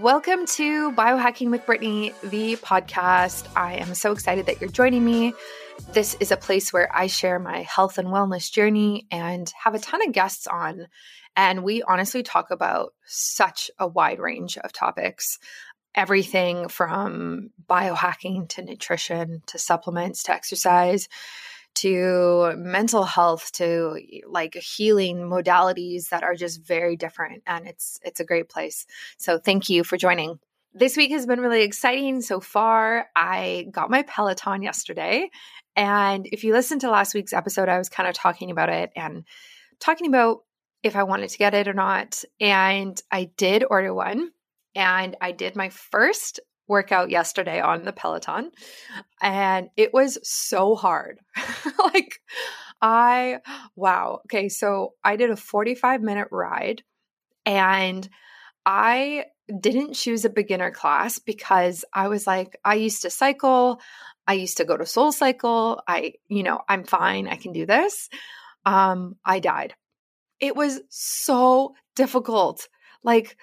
Welcome to Biohacking with Brittany, the podcast. I am so excited that you're joining me. This is a place where I share my health and wellness journey and have a ton of guests on. And we honestly talk about such a wide range of topics everything from biohacking to nutrition to supplements to exercise to mental health to like healing modalities that are just very different and it's it's a great place. So thank you for joining. This week has been really exciting so far. I got my Peloton yesterday and if you listened to last week's episode I was kind of talking about it and talking about if I wanted to get it or not and I did order one and I did my first workout yesterday on the Peloton and it was so hard. like I wow. Okay, so I did a 45 minute ride and I didn't choose a beginner class because I was like I used to cycle, I used to go to SoulCycle. I, you know, I'm fine. I can do this. Um I died. It was so difficult. Like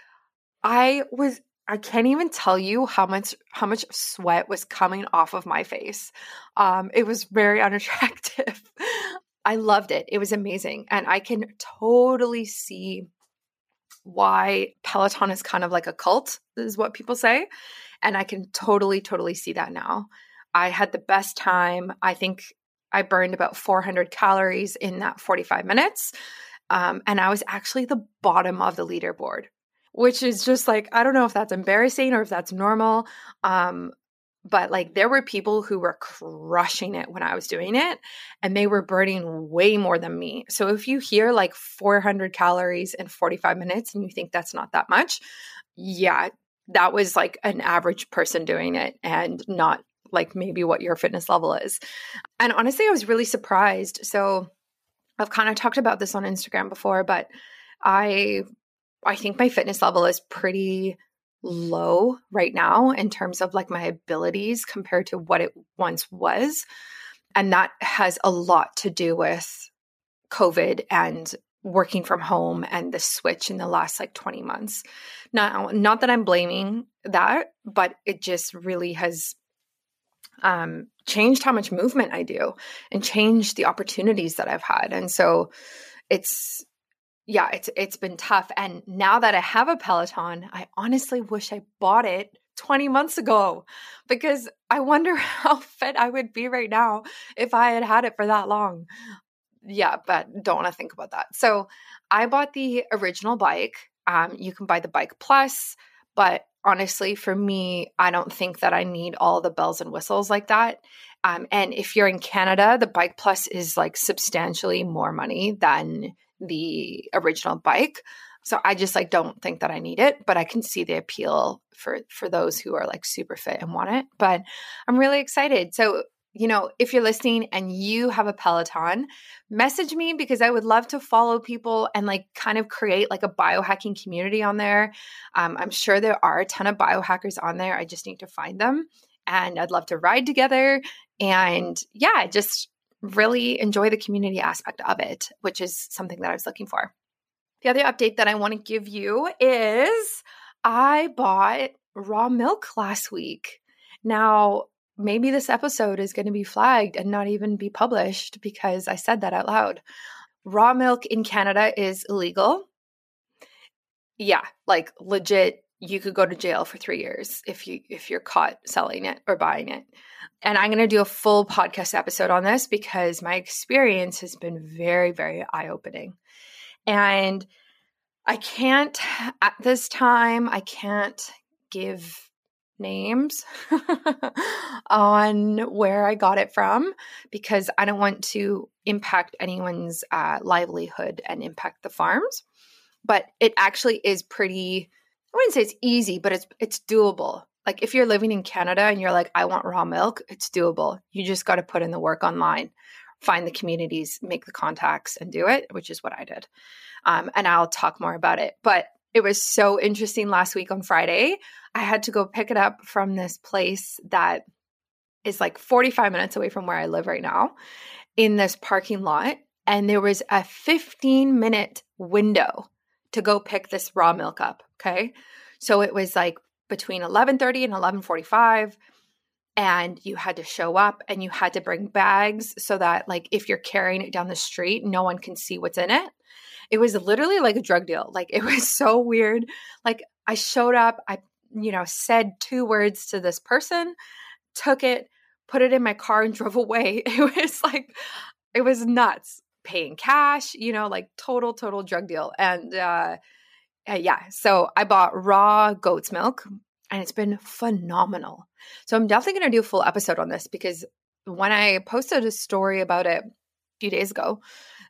I was I can't even tell you how much how much sweat was coming off of my face. Um, it was very unattractive. I loved it. It was amazing, and I can totally see why Peloton is kind of like a cult. Is what people say, and I can totally totally see that now. I had the best time. I think I burned about 400 calories in that 45 minutes, um, and I was actually the bottom of the leaderboard which is just like I don't know if that's embarrassing or if that's normal. Um, but like there were people who were crushing it when I was doing it and they were burning way more than me. So if you hear like 400 calories in 45 minutes and you think that's not that much, yeah, that was like an average person doing it and not like maybe what your fitness level is. And honestly, I was really surprised. So I've kind of talked about this on Instagram before, but I I think my fitness level is pretty low right now in terms of like my abilities compared to what it once was. And that has a lot to do with COVID and working from home and the switch in the last like 20 months. Now, not that I'm blaming that, but it just really has um changed how much movement I do and changed the opportunities that I've had. And so it's yeah, it's it's been tough. And now that I have a Peloton, I honestly wish I bought it 20 months ago because I wonder how fit I would be right now if I had had it for that long. Yeah, but don't want to think about that. So I bought the original bike. Um, you can buy the bike plus, but honestly, for me, I don't think that I need all the bells and whistles like that. Um, and if you're in Canada, the bike plus is like substantially more money than the original bike. So I just like don't think that I need it, but I can see the appeal for for those who are like super fit and want it. But I'm really excited. So you know, if you're listening and you have a Peloton, message me because I would love to follow people and like kind of create like a biohacking community on there. Um, I'm sure there are a ton of biohackers on there. I just need to find them and I'd love to ride together. And yeah, just really enjoy the community aspect of it, which is something that I was looking for. The other update that I want to give you is I bought raw milk last week. Now, maybe this episode is going to be flagged and not even be published because I said that out loud. Raw milk in Canada is illegal. Yeah, like legit you could go to jail for 3 years if you if you're caught selling it or buying it. And I'm going to do a full podcast episode on this because my experience has been very, very eye opening. And I can't, at this time, I can't give names on where I got it from because I don't want to impact anyone's uh, livelihood and impact the farms. But it actually is pretty, wouldn't say it's easy, but it's it's doable like if you're living in Canada and you're like, I want raw milk, it's doable. You just got to put in the work online, find the communities, make the contacts, and do it, which is what I did. Um, and I'll talk more about it. But it was so interesting last week on Friday. I had to go pick it up from this place that is like 45 minutes away from where I live right now in this parking lot. And there was a 15 minute window to go pick this raw milk up. Okay. So it was like between 11:30 and 11:45 and you had to show up and you had to bring bags so that like if you're carrying it down the street no one can see what's in it it was literally like a drug deal like it was so weird like i showed up i you know said two words to this person took it put it in my car and drove away it was like it was nuts paying cash you know like total total drug deal and uh uh, yeah, so I bought raw goat's milk and it's been phenomenal. So I'm definitely going to do a full episode on this because when I posted a story about it a few days ago,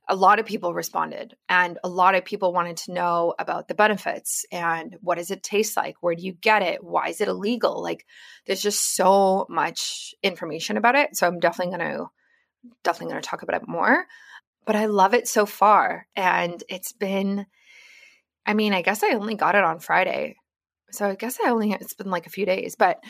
a lot of people responded and a lot of people wanted to know about the benefits and what does it taste like? Where do you get it? Why is it illegal? Like there's just so much information about it so i'm definitely going to definitely going to talk about it more but i love it so far and it's been I mean, I guess I only got it on Friday. So I guess I only, it's been like a few days, but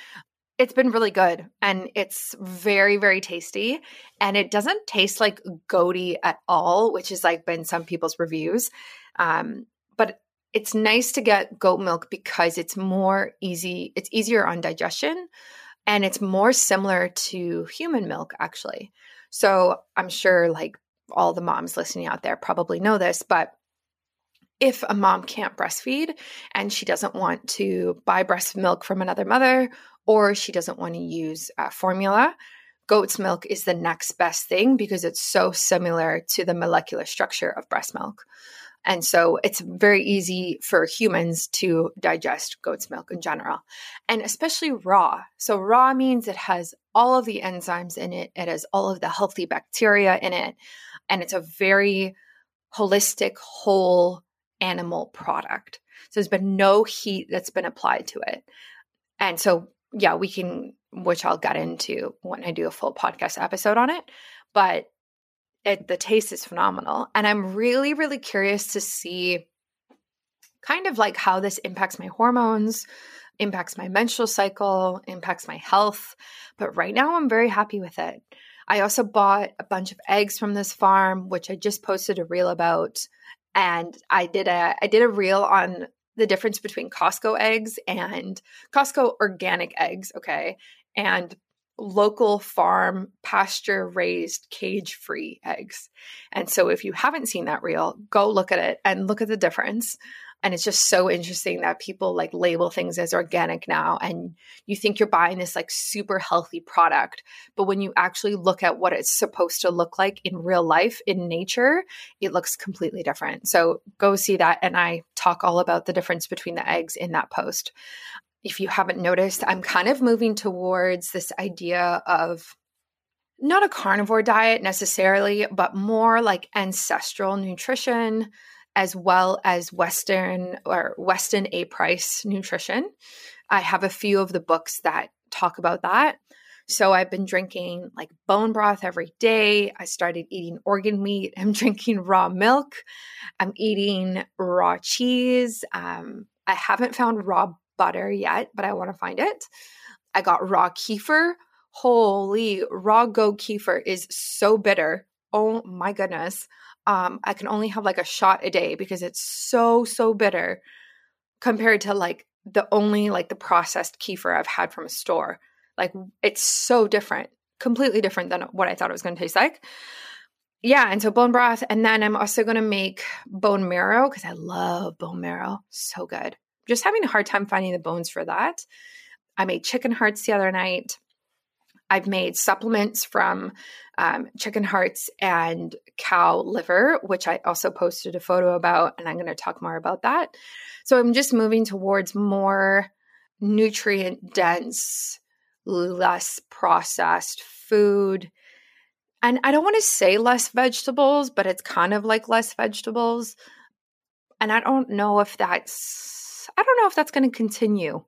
it's been really good and it's very, very tasty. And it doesn't taste like goaty at all, which has like been some people's reviews. Um, but it's nice to get goat milk because it's more easy, it's easier on digestion and it's more similar to human milk, actually. So I'm sure like all the moms listening out there probably know this, but if a mom can't breastfeed and she doesn't want to buy breast milk from another mother or she doesn't want to use uh, formula, goat's milk is the next best thing because it's so similar to the molecular structure of breast milk. And so it's very easy for humans to digest goat's milk in general, and especially raw. So, raw means it has all of the enzymes in it, it has all of the healthy bacteria in it, and it's a very holistic, whole animal product. So there's been no heat that's been applied to it. And so, yeah, we can, which I'll get into when I do a full podcast episode on it. But it, the taste is phenomenal. And I'm really, really curious to see kind of like how this impacts my hormones, impacts my menstrual cycle, impacts my health. But right now, I'm very happy with it. I also bought a bunch of eggs from this farm, which I just posted a reel about and I did a I did a reel on the difference between Costco eggs and Costco organic eggs, okay? And local farm pasture raised cage free eggs. And so if you haven't seen that reel, go look at it and look at the difference. And it's just so interesting that people like label things as organic now. And you think you're buying this like super healthy product. But when you actually look at what it's supposed to look like in real life, in nature, it looks completely different. So go see that. And I talk all about the difference between the eggs in that post. If you haven't noticed, I'm kind of moving towards this idea of not a carnivore diet necessarily, but more like ancestral nutrition as well as Western or Weston A. Price nutrition. I have a few of the books that talk about that. So I've been drinking like bone broth every day. I started eating organ meat. I'm drinking raw milk. I'm eating raw cheese. Um, I haven't found raw butter yet, but I want to find it. I got raw kefir. Holy, raw goat kefir is so bitter. Oh my goodness um, I can only have like a shot a day because it's so, so bitter compared to like the only like the processed kefir I've had from a store. Like it's so different, completely different than what I thought it was going to taste like. Yeah, and so bone broth, and then I'm also going to make bone marrow because I love bone marrow, so good. Just having a hard time finding the bones for that. I made chicken hearts the other night. I've made supplements from um, chicken hearts and cow liver, which I also posted a photo about, and I'm going to talk more about that. So I'm just moving towards more nutrient dense, less processed food. And I don't want to say less vegetables, but it's kind of like less vegetables. And I don't know if that's I don't know if that's going to continue.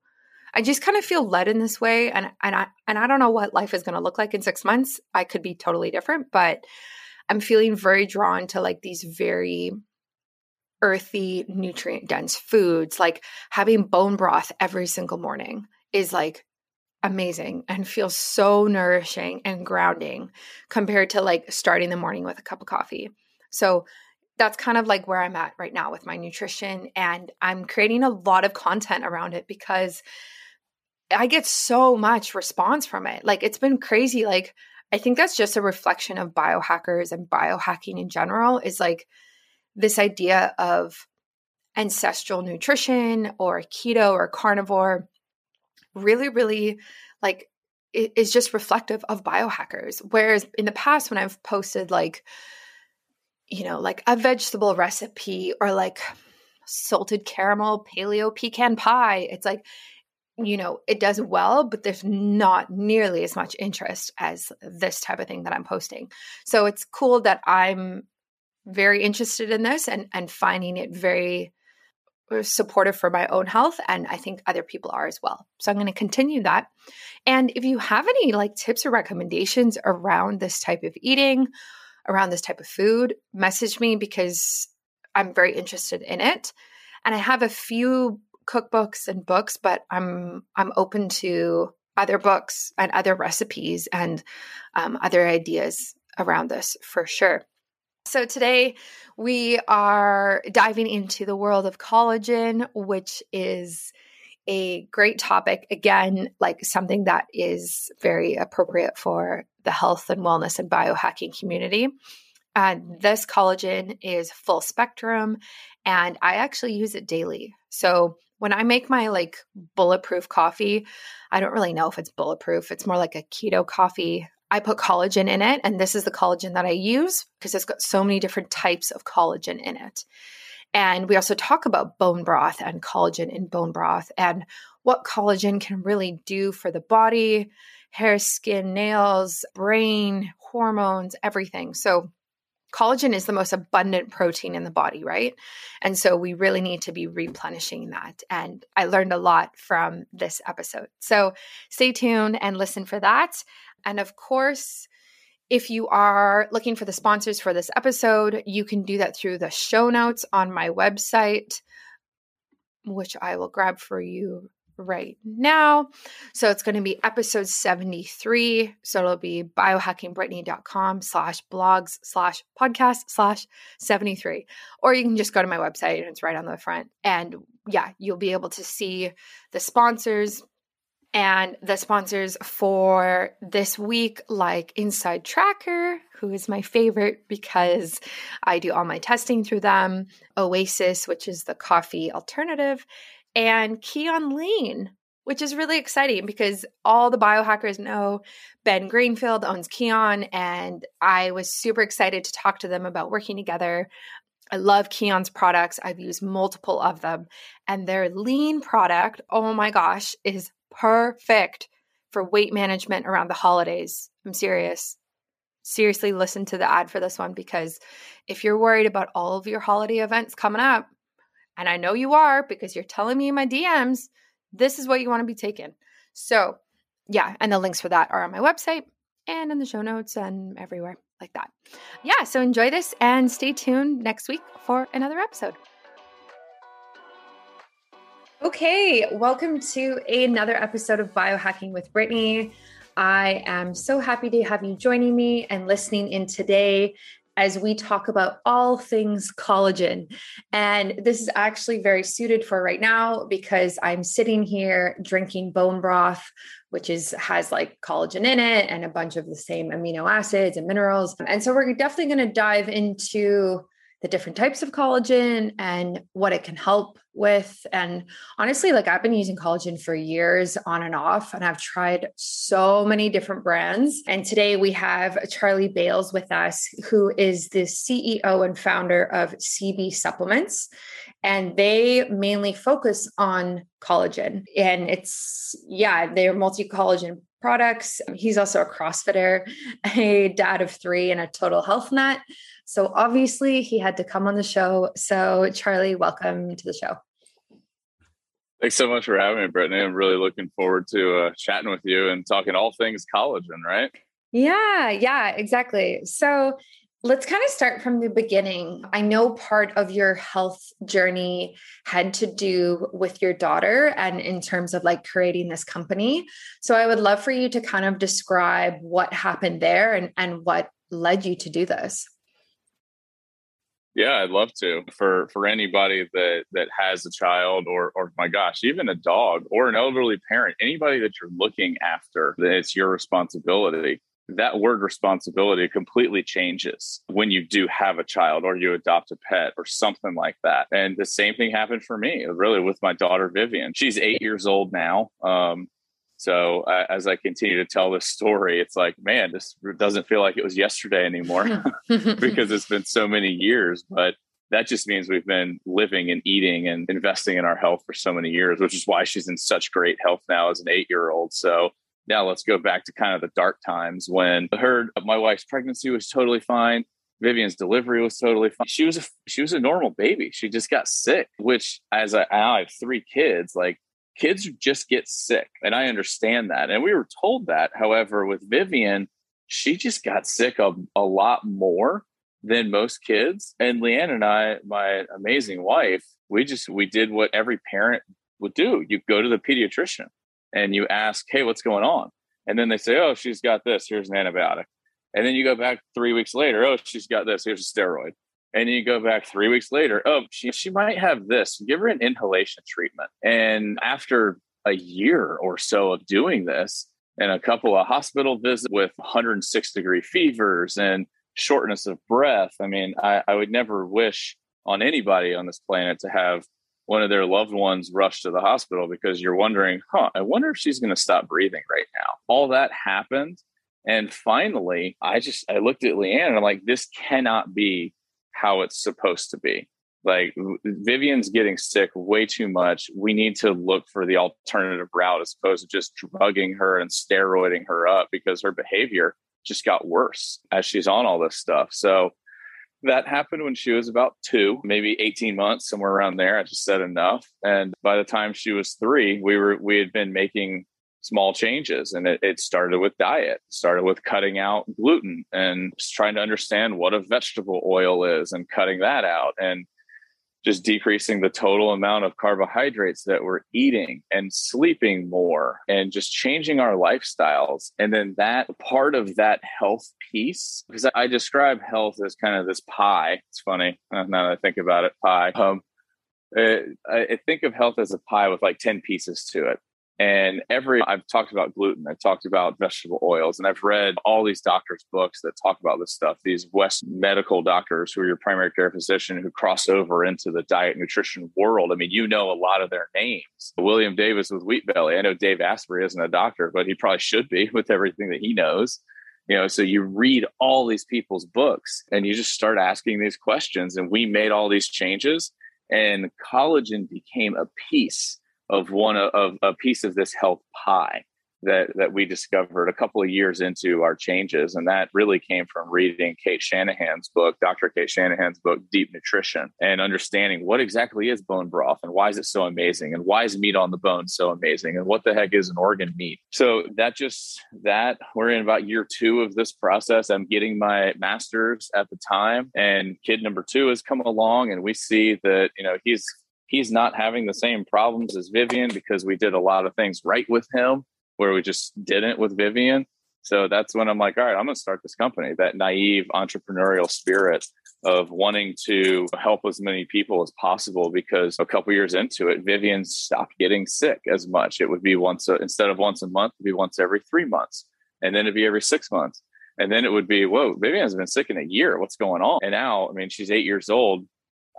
I just kind of feel led in this way and and I and I don't know what life is going to look like in 6 months. I could be totally different, but I'm feeling very drawn to like these very earthy, nutrient dense foods. Like having bone broth every single morning is like amazing and feels so nourishing and grounding compared to like starting the morning with a cup of coffee. So that's kind of like where I'm at right now with my nutrition. And I'm creating a lot of content around it because I get so much response from it. Like it's been crazy. Like I think that's just a reflection of biohackers and biohacking in general is like this idea of ancestral nutrition or keto or carnivore really really like is just reflective of biohackers whereas in the past when i've posted like you know like a vegetable recipe or like salted caramel paleo pecan pie it's like you know, it does well, but there's not nearly as much interest as this type of thing that I'm posting. So it's cool that I'm very interested in this and and finding it very uh, supportive for my own health and I think other people are as well. So I'm going to continue that. And if you have any like tips or recommendations around this type of eating, around this type of food, message me because I'm very interested in it. And I have a few cookbooks and books, but I'm I'm open to other books and other recipes and um, other ideas around this for sure. So today we are diving into the world of collagen, which is a great topic. Again, like something that is very appropriate for the health and wellness and biohacking community. And this collagen is full spectrum, and I actually use it daily. So when I make my like bulletproof coffee, I don't really know if it's bulletproof. It's more like a keto coffee. I put collagen in it, and this is the collagen that I use because it's got so many different types of collagen in it. And we also talk about bone broth and collagen in bone broth and what collagen can really do for the body, hair, skin, nails, brain, hormones, everything. So, collagen is the most abundant protein in the body, right? And so we really need to be replenishing that. And I learned a lot from this episode. So stay tuned and listen for that. And of course, if you are looking for the sponsors for this episode, you can do that through the show notes on my website, which I will grab for you right now. So it's going to be episode 73. So it'll be biohackingbrittany.com slash blogs slash podcast slash 73. Or you can just go to my website and it's right on the front. And yeah, you'll be able to see the sponsors and the sponsors for this week, like InsideTracker, who is my favorite because I do all my testing through them, Oasis, which is the coffee alternative, and Kion Lean, which is really exciting because all the biohackers know Ben Greenfield owns Kion, and I was super excited to talk to them about working together. I love Kion's products. I've used multiple of them, and their lean product, oh my gosh, is perfect for weight management around the holidays. I'm serious. Seriously, listen to the ad for this one because if you're worried about all of your holiday events coming up, and I know you are because you're telling me in my DMs, this is what you want to be taking. So, yeah, and the links for that are on my website and in the show notes and everywhere like that. Yeah, so enjoy this and stay tuned next week for another episode. Okay, welcome to another episode of Biohacking with Brittany. I am so happy to have you joining me and listening in today as we talk about all things collagen. And this is actually very suited for right now because I'm sitting here drinking bone broth which is has like collagen in it and a bunch of the same amino acids and minerals. And so we're definitely going to dive into the different types of collagen and what it can help with. And honestly, like I've been using collagen for years on and off, and I've tried so many different brands. And today we have Charlie Bales with us, who is the CEO and founder of CB Supplements. And they mainly focus on collagen. And it's, yeah, they're multi collagen products. He's also a CrossFitter, a dad of three, and a total health nut. So obviously, he had to come on the show. So, Charlie, welcome to the show. Thanks so much for having me, Brittany. I'm really looking forward to uh, chatting with you and talking all things collagen, right? Yeah, yeah, exactly. So, Let's kind of start from the beginning. I know part of your health journey had to do with your daughter and in terms of like creating this company. So I would love for you to kind of describe what happened there and, and what led you to do this. Yeah, I'd love to. For for anybody that that has a child or or my gosh, even a dog or an elderly parent, anybody that you're looking after, it's your responsibility. That word responsibility completely changes when you do have a child or you adopt a pet or something like that. And the same thing happened for me, really, with my daughter Vivian. She's eight years old now. Um, so uh, as I continue to tell this story, it's like, man, this doesn't feel like it was yesterday anymore because it's been so many years. But that just means we've been living and eating and investing in our health for so many years, which is why she's in such great health now as an eight year old. So now let's go back to kind of the dark times when I heard my wife's pregnancy was totally fine. Vivian's delivery was totally fine. She was a she was a normal baby. She just got sick, which as I, I have three kids, like kids just get sick. And I understand that. And we were told that. However, with Vivian, she just got sick a, a lot more than most kids. And Leanne and I, my amazing wife, we just we did what every parent would do. You go to the pediatrician and you ask, hey, what's going on? And then they say, oh, she's got this. Here's an antibiotic. And then you go back three weeks later, oh, she's got this. Here's a steroid. And you go back three weeks later, oh, she, she might have this. Give her an inhalation treatment. And after a year or so of doing this, and a couple of hospital visits with 106 degree fevers and shortness of breath, I mean, I, I would never wish on anybody on this planet to have one of their loved ones rush to the hospital because you're wondering, huh, I wonder if she's going to stop breathing right now. All that happened. And finally, I just I looked at Leanne and I'm like, this cannot be how it's supposed to be. Like Vivian's getting sick way too much. We need to look for the alternative route as opposed to just drugging her and steroiding her up because her behavior just got worse as she's on all this stuff. So that happened when she was about two, maybe 18 months, somewhere around there. I just said enough. And by the time she was three, we were we had been making small changes. And it, it started with diet, started with cutting out gluten and trying to understand what a vegetable oil is and cutting that out and just decreasing the total amount of carbohydrates that we're eating and sleeping more and just changing our lifestyles. And then that part of that health piece, because I describe health as kind of this pie. It's funny uh, now that I think about it, pie. Um, uh, I think of health as a pie with like 10 pieces to it. And every, I've talked about gluten, I've talked about vegetable oils, and I've read all these doctors' books that talk about this stuff. These West medical doctors who are your primary care physician who cross over into the diet nutrition world. I mean, you know a lot of their names. William Davis with Wheat Belly. I know Dave Asprey isn't a doctor, but he probably should be with everything that he knows. You know, so you read all these people's books and you just start asking these questions. And we made all these changes, and collagen became a piece of one of a piece of this health pie that that we discovered a couple of years into our changes and that really came from reading Cate Shanahan's book Dr. Cate Shanahan's book Deep Nutrition and understanding what exactly is bone broth and why is it so amazing and why is meat on the bone so amazing and what the heck is an organ meat so that just that we're in about year 2 of this process I'm getting my masters at the time and kid number 2 has come along and we see that you know he's he's not having the same problems as Vivian because we did a lot of things right with him where we just didn't with Vivian. So that's when I'm like, all right, I'm going to start this company. That naive entrepreneurial spirit of wanting to help as many people as possible because a couple years into it, Vivian stopped getting sick as much. It would be once a, instead of once a month, it'd be once every three months, and then it'd be every six months, and then it would be, whoa, Vivian's been sick in a year. What's going on? And now, I mean, she's eight years old.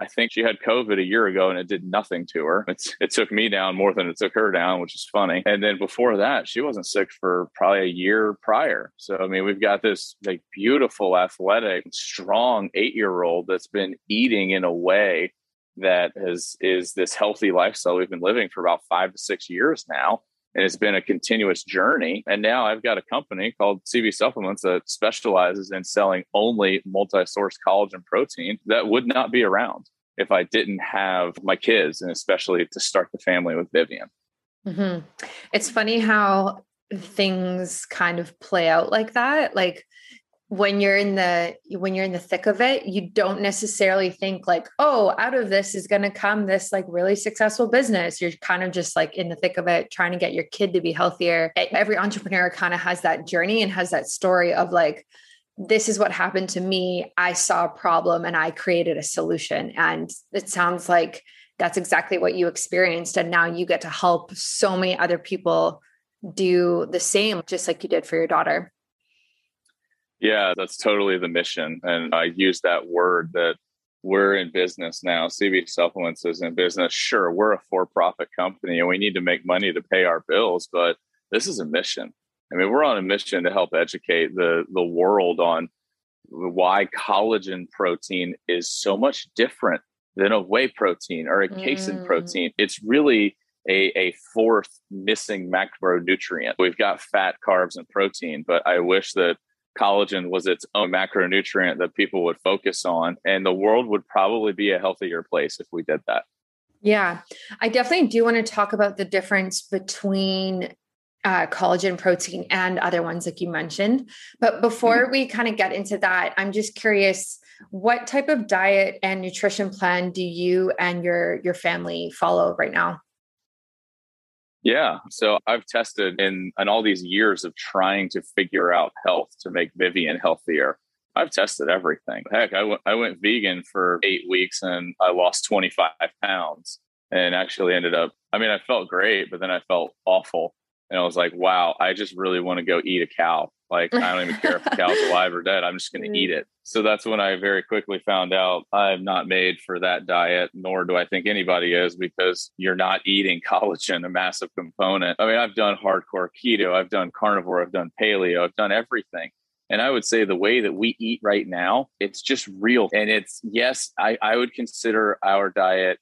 I think she had COVID a year ago and it did nothing to her. It's, it took me down more than it took her down, which is funny. And then before that, she wasn't sick for probably a year prior. So, I mean, we've got this like beautiful, athletic, strong eight year old that's been eating in a way that has is this healthy lifestyle we've been living for about five to six years now and it's been a continuous journey. And now I've got a company called CB Supplements that specializes in selling only multi source collagen protein that would not be around if I didn't have my kids, and especially to start the family with Vivian. Mm-hmm. It's funny how things kind of play out like that. Like, when you're in the when you're in the thick of it you don't necessarily think like oh out of this is going to come this like really successful business you're kind of just like in the thick of it trying to get your kid to be healthier every entrepreneur kind of has that journey and has that story of like this is what happened to me. I saw a problem and I created a solution. And it sounds like that's exactly what you experienced. And now you get to help so many other people do the same, just like you did for your daughter. Yeah, that's totally the mission. And I use that word that we're in business now. CB Supplements is in business. Sure, we're a for profit company and we need to make money to pay our bills, but this is a mission. I mean, we're on a mission to help educate the, the world on why collagen protein is so much different than a whey protein or a casein mm. protein. It's really a, a fourth missing macronutrient. We've got fat, carbs, and protein, but I wish that collagen was its own macronutrient that people would focus on and the world would probably be a healthier place if we did that. Yeah. I definitely do want to talk about the difference between uh, collagen protein and other ones like you mentioned. But before mm-hmm. we kind of get into that i'm just curious what type of diet and nutrition plan do you and your your family follow right now yeah. So I've tested in, in all these years of trying to figure out health to make Vivian healthier. I've tested everything. Heck, I, w- I went vegan for eight weeks and I lost 25 pounds and actually ended up, I mean, I felt great, but then I felt awful. And I was like, wow, I just really want to go eat a cow. Like, I don't even care if the cow's alive or dead. I'm just going to eat mm. it. So that's when I very quickly found out I'm not made for that diet, nor do I think anybody is because you're not eating collagen, a massive component. I mean, I've done hardcore keto, I've done carnivore, I've done paleo, I've done everything. And I would say the way that we eat right now, it's just real. And it's, yes, I, I would consider our diet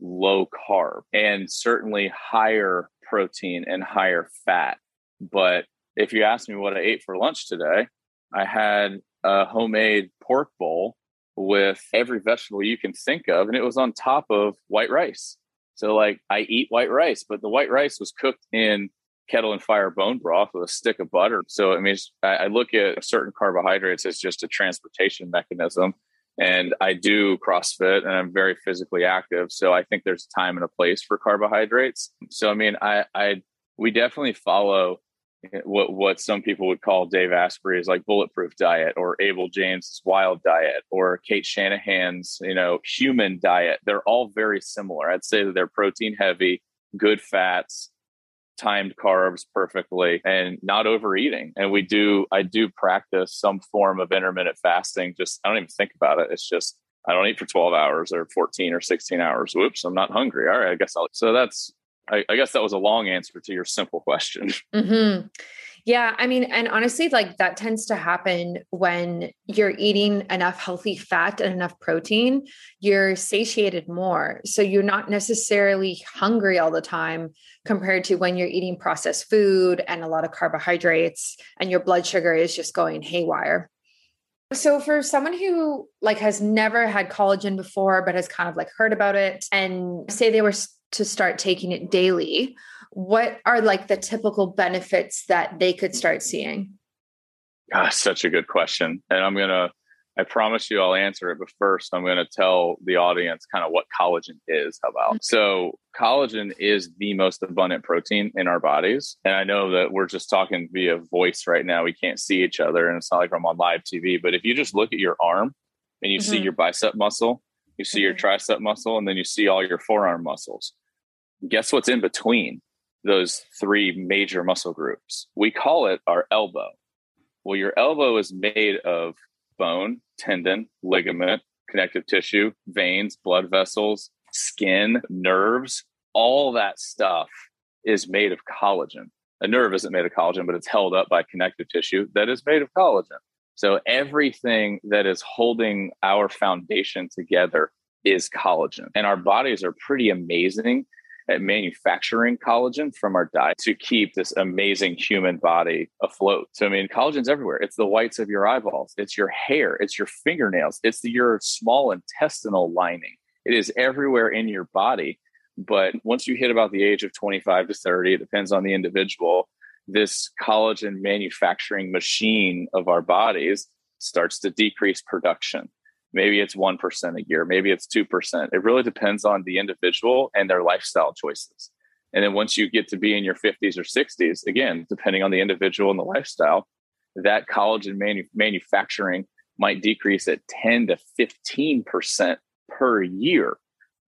low carb and certainly higher protein and higher fat. But if you ask me what I ate for lunch today, I had a homemade pork bowl with every vegetable you can think of, and it was on top of white rice. So, like, I eat white rice, but the white rice was cooked in Kettle and Fire bone broth with a stick of butter. So, I mean, I look at certain carbohydrates as just a transportation mechanism. And I do CrossFit and I'm very physically active. So, I think there's time and a place for carbohydrates. So, I mean, I, I, we definitely follow what what some people would call Dave Asprey's like bulletproof diet or Abel James's wild diet or Cate Shanahan's you know human diet they're all very similar I'd say that they're protein heavy good fats timed carbs perfectly and not overeating and we do I do practice some form of intermittent fasting just I don't even think about it it's just I don't eat for 12 hours or 14 or 16 hours. Whoops, I'm not hungry. All right, I guess I'll. So that's I, I, guess that was a long answer to your simple question. Mm-hmm. Yeah. I mean, and honestly, like that tends to happen when you're eating enough healthy fat and enough protein, you're satiated more. So you're not necessarily hungry all the time compared to when you're eating processed food and a lot of carbohydrates and your blood sugar is just going haywire. So for someone who like has never had collagen before but has kind of like heard about it and say they were to start taking it daily, what are like the typical benefits that they could start seeing? Gosh, such a good question. And I'm going to, I promise you I'll answer it, but first I'm going to tell the audience kind of what collagen is. How about? So, collagen is the most abundant protein in our bodies. And I know that we're just talking via voice right now. We can't see each other, and it's not like I'm on live TV. But if you just look at your arm and you mm-hmm. see your bicep muscle, you see your mm-hmm. tricep muscle, and then you see all your forearm muscles. Guess what's in between those three major muscle groups? We call it our elbow. Well, your elbow is made of bone, tendon, ligament, connective tissue, veins, blood vessels, skin, nerves, all that stuff is made of collagen. A nerve isn't made of collagen, but it's held up by connective tissue that is made of collagen. So everything that is holding our foundation together is collagen. And our bodies are pretty amazing at manufacturing collagen from our diet to keep this amazing human body afloat. So, I mean, collagen's everywhere. It's the whites of your eyeballs, it's your hair, it's your fingernails, it's the, your small intestinal lining. It is everywhere in your body. But once you hit about the age of 25 to 30, it depends on the individual, this collagen manufacturing machine of our bodies starts to decrease production. Maybe it's 1% a year, maybe it's 2%. It really depends on the individual and their lifestyle choices. And then once you get to be in your 50s or 60s, again, depending on the individual and the lifestyle, that collagen manu- manufacturing might decrease at 10 to 15% per year.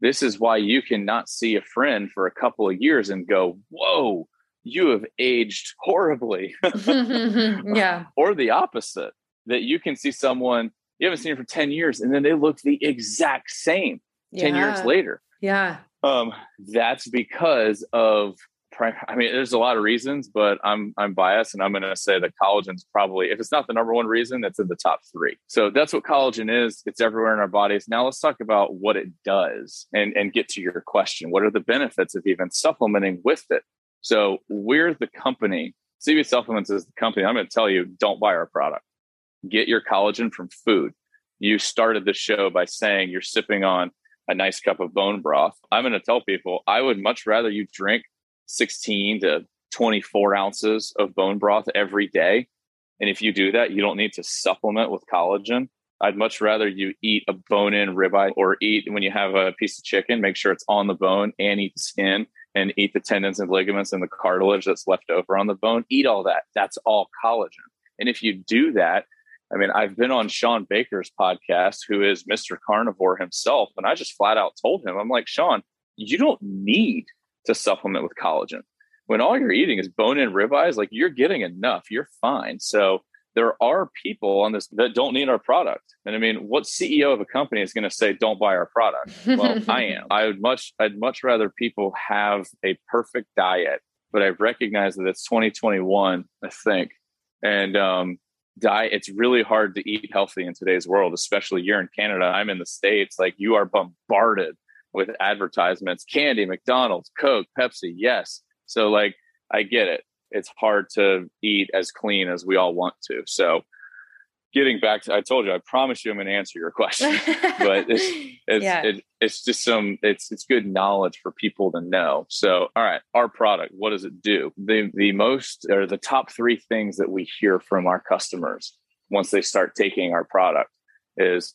This is why you cannot see a friend for a couple of years and go, Whoa, you have aged horribly. yeah. Or the opposite, that you can see someone you haven't seen for 10 years and then they look the exact same 10 yeah. years later. Yeah. Um, that's because of I mean, there's a lot of reasons, but I'm I'm biased, and I'm going to say that collagen's probably, if it's not the number one reason, that's in the top three. So that's what collagen is. It's everywhere in our bodies. Now let's talk about what it does, and and get to your question. What are the benefits of even supplementing with it? So we're the company. CB Supplements is the company. I'm going to tell you, don't buy our product. Get your collagen from food. You started the show by saying you're sipping on a nice cup of bone broth. I'm going to tell people I would much rather you drink 16 to 24 ounces of bone broth every day. And if you do that, you don't need to supplement with collagen. I'd much rather you eat a bone in ribeye or eat when you have a piece of chicken, make sure it's on the bone and eat the skin and eat the tendons and ligaments and the cartilage that's left over on the bone. Eat all that. That's all collagen. And if you do that, I mean, I've been on Shawn Baker's podcast, who is Mr. Carnivore himself, and I just flat out told him, I'm like, Sean, you don't need to supplement with collagen. When all you're eating is bone in ribeyes, like you're getting enough, you're fine. So there are people on this that don't need our product. And I mean, what CEO of a company is going to say, don't buy our product? Well, I am. I would much, I'd much rather people have a perfect diet, but I recognize that it's 2021, I think. And, um, diet, it's really hard to eat healthy in today's world, especially you're in Canada. I'm in the States. Like you are bombarded with advertisements, candy, McDonald's, Coke, Pepsi. Yes. So like I get it. It's hard to eat as clean as we all want to. So getting back to I told you I promise you I'm going to answer your question. but it's it's yeah. it, it's just some it's it's good knowledge for people to know. So all right, our product, what does it do? The the most or the top 3 things that we hear from our customers once they start taking our product is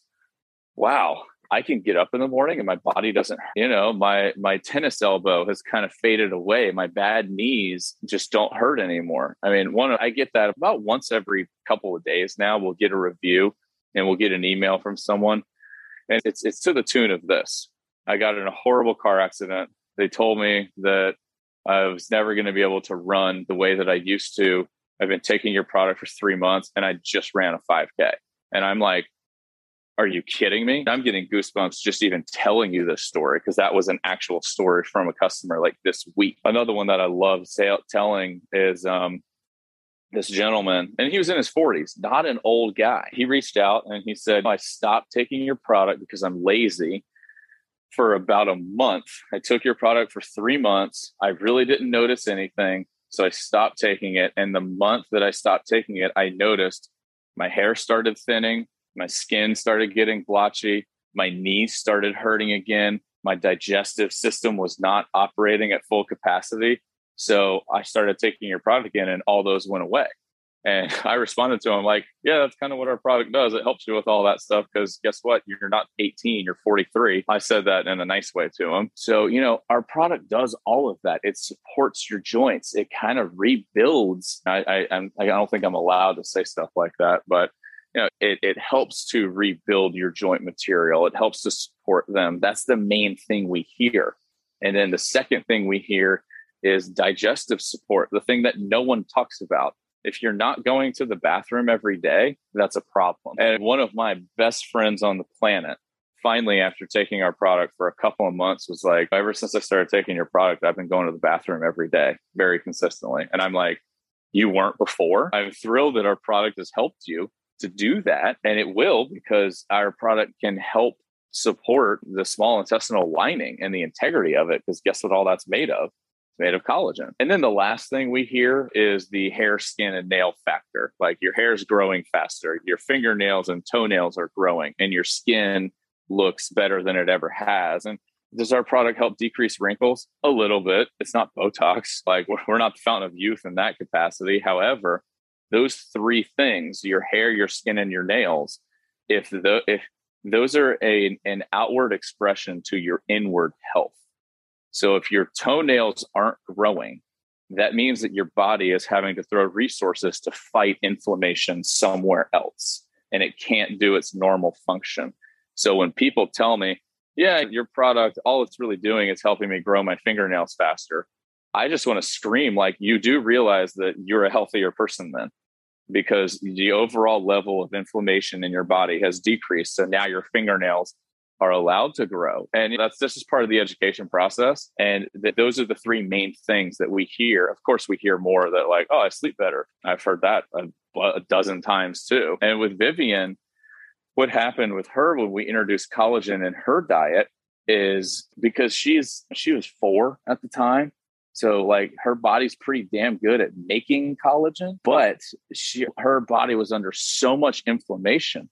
wow, I can get up in the morning and my body doesn't, you know, my my tennis elbow has kind of faded away. My bad knees just don't hurt anymore. I mean, one I get that about once every couple of days now. We'll get a review and we'll get an email from someone. And it's it's to the tune of this. I got in a horrible car accident. They told me that I was never going to be able to run the way that I used to. I've been taking your product for three months and I just ran a 5K. And I'm like, are you kidding me? I'm getting goosebumps just even telling you this story because that was an actual story from a customer like this week. Another one that I love say, telling is um, this gentleman, and he was in his 40s, not an old guy. He reached out and he said, I stopped taking your product because I'm lazy for about a month. I took your product for three months. I really didn't notice anything. So I stopped taking it. And the month that I stopped taking it, I noticed my hair started thinning my skin started getting blotchy. My knees started hurting again. My digestive system was not operating at full capacity. So I started taking your product again, and all those went away. And I responded to him like, yeah, that's kind of what our product does. It helps you with all that stuff because guess what? You're not 18, you're 43. I said that in a nice way to him. So, you know, our product does all of that. It supports your joints. It kind of rebuilds. I, I, I don't think I'm allowed to say stuff like that, but you know, it, it helps to rebuild your joint material. It helps to support them. That's the main thing we hear. And then the second thing we hear is digestive support, the thing that no one talks about. If you're not going to the bathroom every day, that's a problem. And one of my best friends on the planet, finally, after taking our product for a couple of months, was like, ever since I started taking your product, I've been going to the bathroom every day very consistently. And I'm like, you weren't before. I'm thrilled that our product has helped you to do that. And it will because our product can help support the small intestinal lining and the integrity of it. Because guess what all that's made of? It's made of collagen. And then the last thing we hear is the hair, skin, and nail factor. Like your hair is growing faster, your fingernails and toenails are growing, and your skin looks better than it ever has. And does our product help decrease wrinkles? A little bit. It's not Botox. Like we're not the fountain of youth in that capacity. However, those three things your hair your skin and your nails if the if those are a, an outward expression to your inward health so if your toenails aren't growing that means that your body is having to throw resources to fight inflammation somewhere else and it can't do its normal function. So when people tell me, yeah, your product, all it's really doing is helping me grow my fingernails faster. I just want to scream like you do realize that you're a healthier person then because the overall level of inflammation in your body has decreased. So now your fingernails are allowed to grow. And that's this is part of the education process. And that those are the three main things that we hear. Of course, we hear more that like, oh, I sleep better. I've heard that a, a dozen times too. And with Vivian, what happened with her when we introduced collagen in her diet is because she's she was four at the time so like her body's pretty damn good at making collagen but she her body was under so much inflammation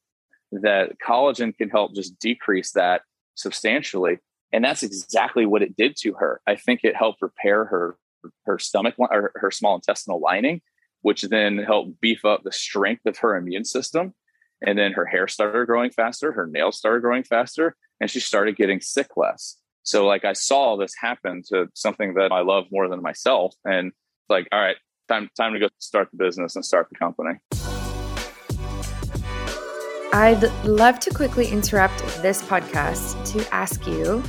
that collagen can help just decrease that substantially. And that's exactly what it did to her. I think it helped repair her her stomach or her small intestinal lining, which then helped beef up the strength of her immune system. And then her hair started growing faster, her nails started growing faster, and she started getting sick less. So like I saw this happen to something that I love more than myself. And like, all right, time time to go start the business and start the company. I'd love to quickly interrupt this podcast to ask you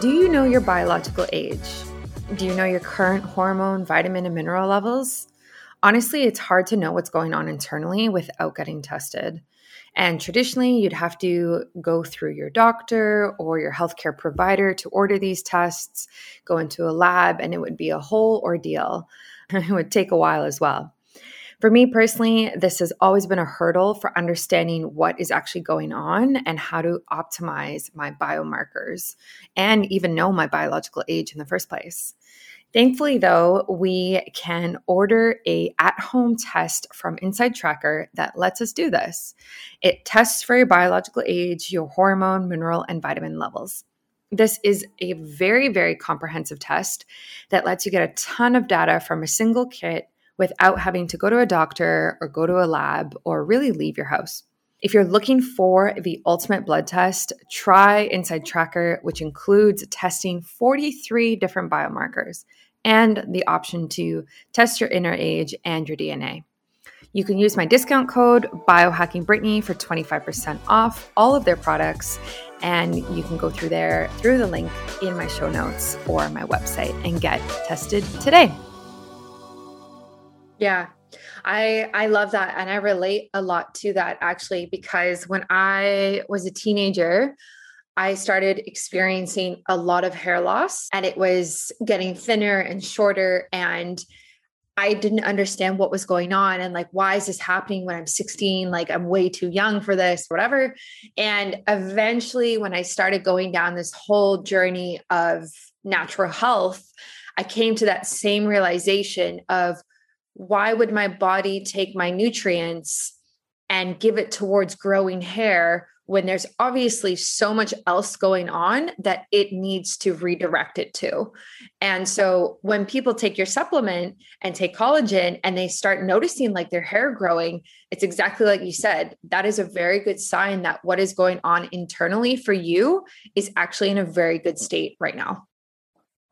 Do you know your biological age? Do you know your current hormone, vitamin, and mineral levels? Honestly, it's hard to know what's going on internally without getting tested. And traditionally, you'd have to go through your doctor or your healthcare provider to order these tests, go into a lab, and it would be a whole ordeal. it would take a while as well. For me personally, this has always been a hurdle for understanding what is actually going on and how to optimize my biomarkers and even know my biological age in the first place. Thankfully, though, we can order a at-home test from InsideTracker that lets us do this. It tests for your biological age, your hormone, mineral, and vitamin levels. This is a very, very comprehensive test that lets you get a ton of data from a single kit without having to go to a doctor or go to a lab or really leave your house. If you're looking for the ultimate blood test, try InsideTracker, which includes testing 43 different biomarkers and the option to test your inner age and your DNA. You can use my discount code biohackingbrittany for 25% off all of their products and you can go through there through the link in my show notes or my website and get tested today. Yeah. I I love that and I relate a lot to that actually because when I was a teenager I started experiencing a lot of hair loss and it was getting thinner and shorter and I didn't understand what was going on and like why is this happening when I'm 16 like I'm way too young for this whatever. And eventually when I started going down this whole journey of natural health I came to that same realization of why would my body take my nutrients and give it towards growing hair when there's obviously so much else going on that it needs to redirect it to. And so when people take your supplement and take collagen and they start noticing like their hair growing, it's exactly like you said. That is a very good sign that what is going on internally for you is actually in a very good state right now.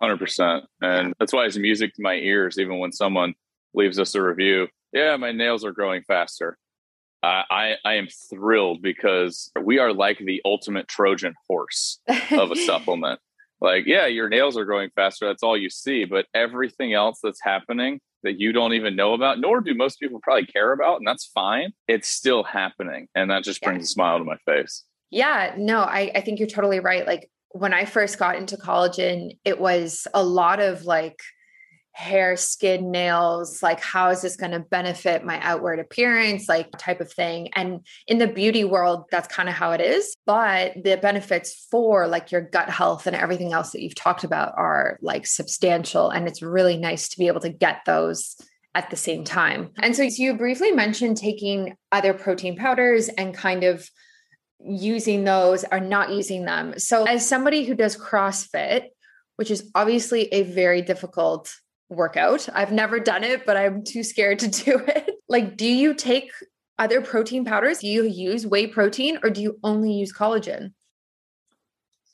100%. And that's why it's music to my ears, even when someone leaves us a review. Yeah, my nails are growing faster. I I am thrilled because we are like the ultimate Trojan horse of a supplement. Like, yeah, your nails are growing faster. That's all you see, but everything else that's happening that you don't even know about, nor do most people probably care about, and that's fine. It's still happening, and that just brings yeah. a smile to my face. Yeah, no, I I think you're totally right. Like when I first got into collagen, it was a lot of like hair, skin, nails, like how is this going to benefit my outward appearance, like type of thing. And in the beauty world, that's kind of how it is. But the benefits for like your gut health and everything else that you've talked about are like substantial. And it's really nice to be able to get those at the same time. And so, you briefly mentioned taking other protein powders and kind of using those or not using them. So, as somebody who does CrossFit, which is obviously a very difficult workout. I've never done it, but I'm too scared to do it. Like, do you take other protein powders? Do you use whey protein or do you only use collagen?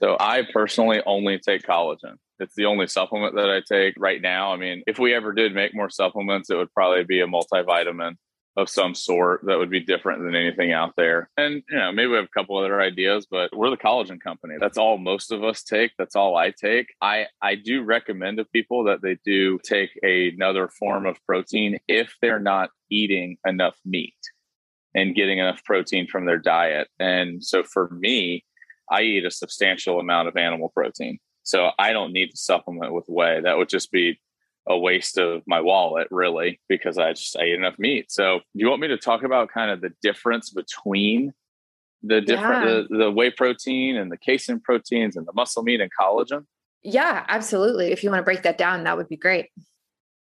So I personally only take collagen. It's the only supplement that I take right now. I mean, if we ever did make more supplements, it would probably be a multivitamin of some sort that would be different than anything out there. And, you know, maybe we have a couple other ideas, but we're the collagen company. That's all most of us take. That's all I take. I, I do recommend to people that they do take another form of protein if they're not eating enough meat and getting enough protein from their diet. And so for me, I eat a substantial amount of animal protein. So I don't need to supplement with whey. That would just be a waste of my wallet, really, because I just I eat enough meat. So do you want me to talk about kind of the difference between the different yeah. the, the whey protein and the casein proteins and the muscle meat and collagen? Yeah, absolutely. If you want to break that down, that would be great.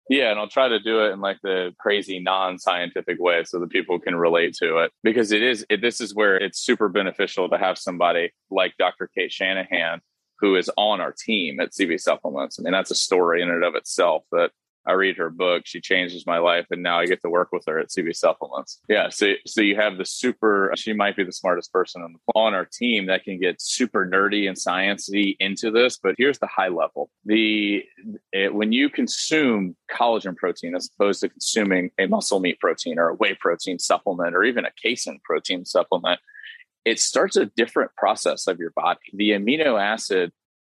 Yeah, and I'll try to do it in like the crazy non-scientific way so that people can relate to it because it is it, this is where it's super beneficial to have somebody like Dr. Cate Shanahan who is on our team at CB Supplements. I mean, that's a story in and of itself that I read her book. She changes my life, and now I get to work with her at CB Supplements. Yeah, so so you have the super. She might be the smartest person on, the, on our team that can get super nerdy and sciencey into this. But here's the high level: the it, when you consume collagen protein as opposed to consuming a muscle meat protein or a whey protein supplement or even a casein protein supplement, it starts a different process of your body. The amino acid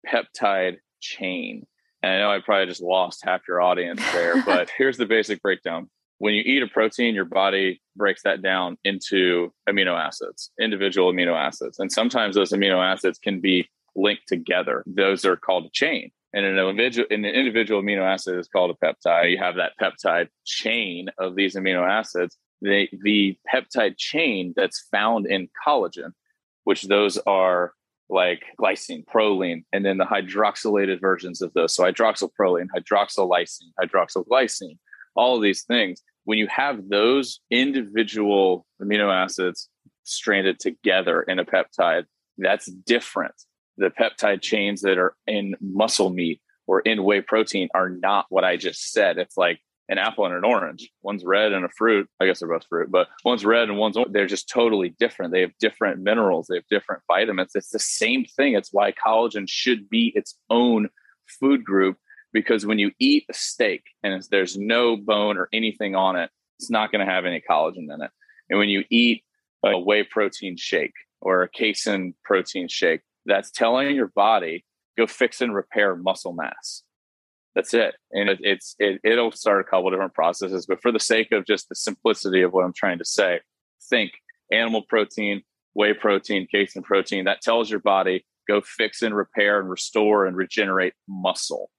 peptide chain. And I know I probably just lost half your audience there, but here's the basic breakdown. When you eat a protein, your body breaks that down into amino acids, individual amino acids. And sometimes those amino acids can be linked together. Those are called a chain. And an individual, an individual amino acid is called a peptide. You have that peptide chain of these amino acids the, the peptide chain that's found in collagen, which those are like glycine, proline, and then the hydroxylated versions of those. So hydroxyproline, hydroxylysine, hydroxylglycine, all of these things. When you have those individual amino acids stranded together in a peptide, that's different. The peptide chains that are in muscle meat or in whey protein are not what I just said. It's like an apple and an orange. One's red and a fruit. I guess they're both fruit, but one's red and one's they're just totally different. They have different minerals, they have different vitamins. It's the same thing. It's why collagen should be its own food group because when you eat a steak and there's no bone or anything on it, it's not going to have any collagen in it. And when you eat a whey protein shake or a casein protein shake, that's telling your body go fix and repair muscle mass that's it. And it, it's it, it'll start a couple different processes but for the sake of just the simplicity of what i'm trying to say think animal protein whey protein casein protein that tells your body go fix and repair and restore and regenerate muscle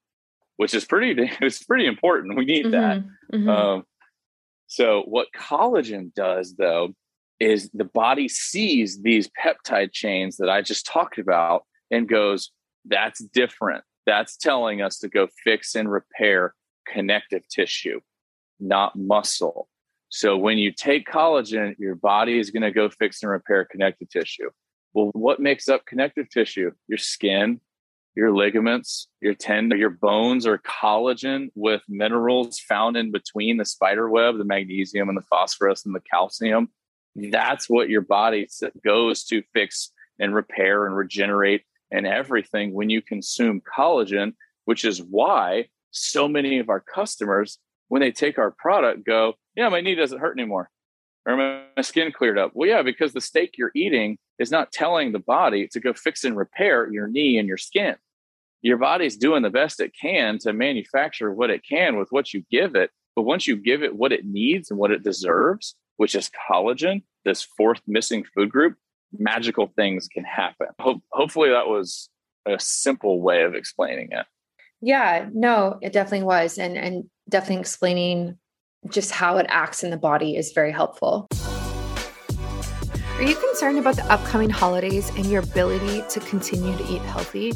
which is pretty it's pretty important. We need mm-hmm, that mm-hmm. Um, so what collagen does though is the body sees these peptide chains that i just talked about and goes that's different that's telling us to go fix and repair connective tissue, not muscle. So when you take collagen, your body is going to go fix and repair connective tissue. Well, what makes up connective tissue? Your skin, your ligaments, your tendon, your bones are collagen with minerals found in between the spider web, the magnesium and the phosphorus and the calcium. That's what your body goes to fix and repair and regenerate and everything when you consume collagen, which is why so many of our customers, when they take our product, go, Yeah, my knee doesn't hurt anymore. Or my skin cleared up. Well, yeah, because the steak you're eating is not telling the body to go fix and repair your knee and your skin. Your body's doing the best it can to manufacture what it can with what you give it. But once you give it what it needs and what it deserves, which is collagen, this fourth missing food group, magical things can happen. Ho- hopefully, that was a simple way of explaining it. Yeah, no, it definitely was, and and definitely explaining just how it acts in the body is very helpful. Are you concerned about the upcoming holidays and your ability to continue to eat healthy?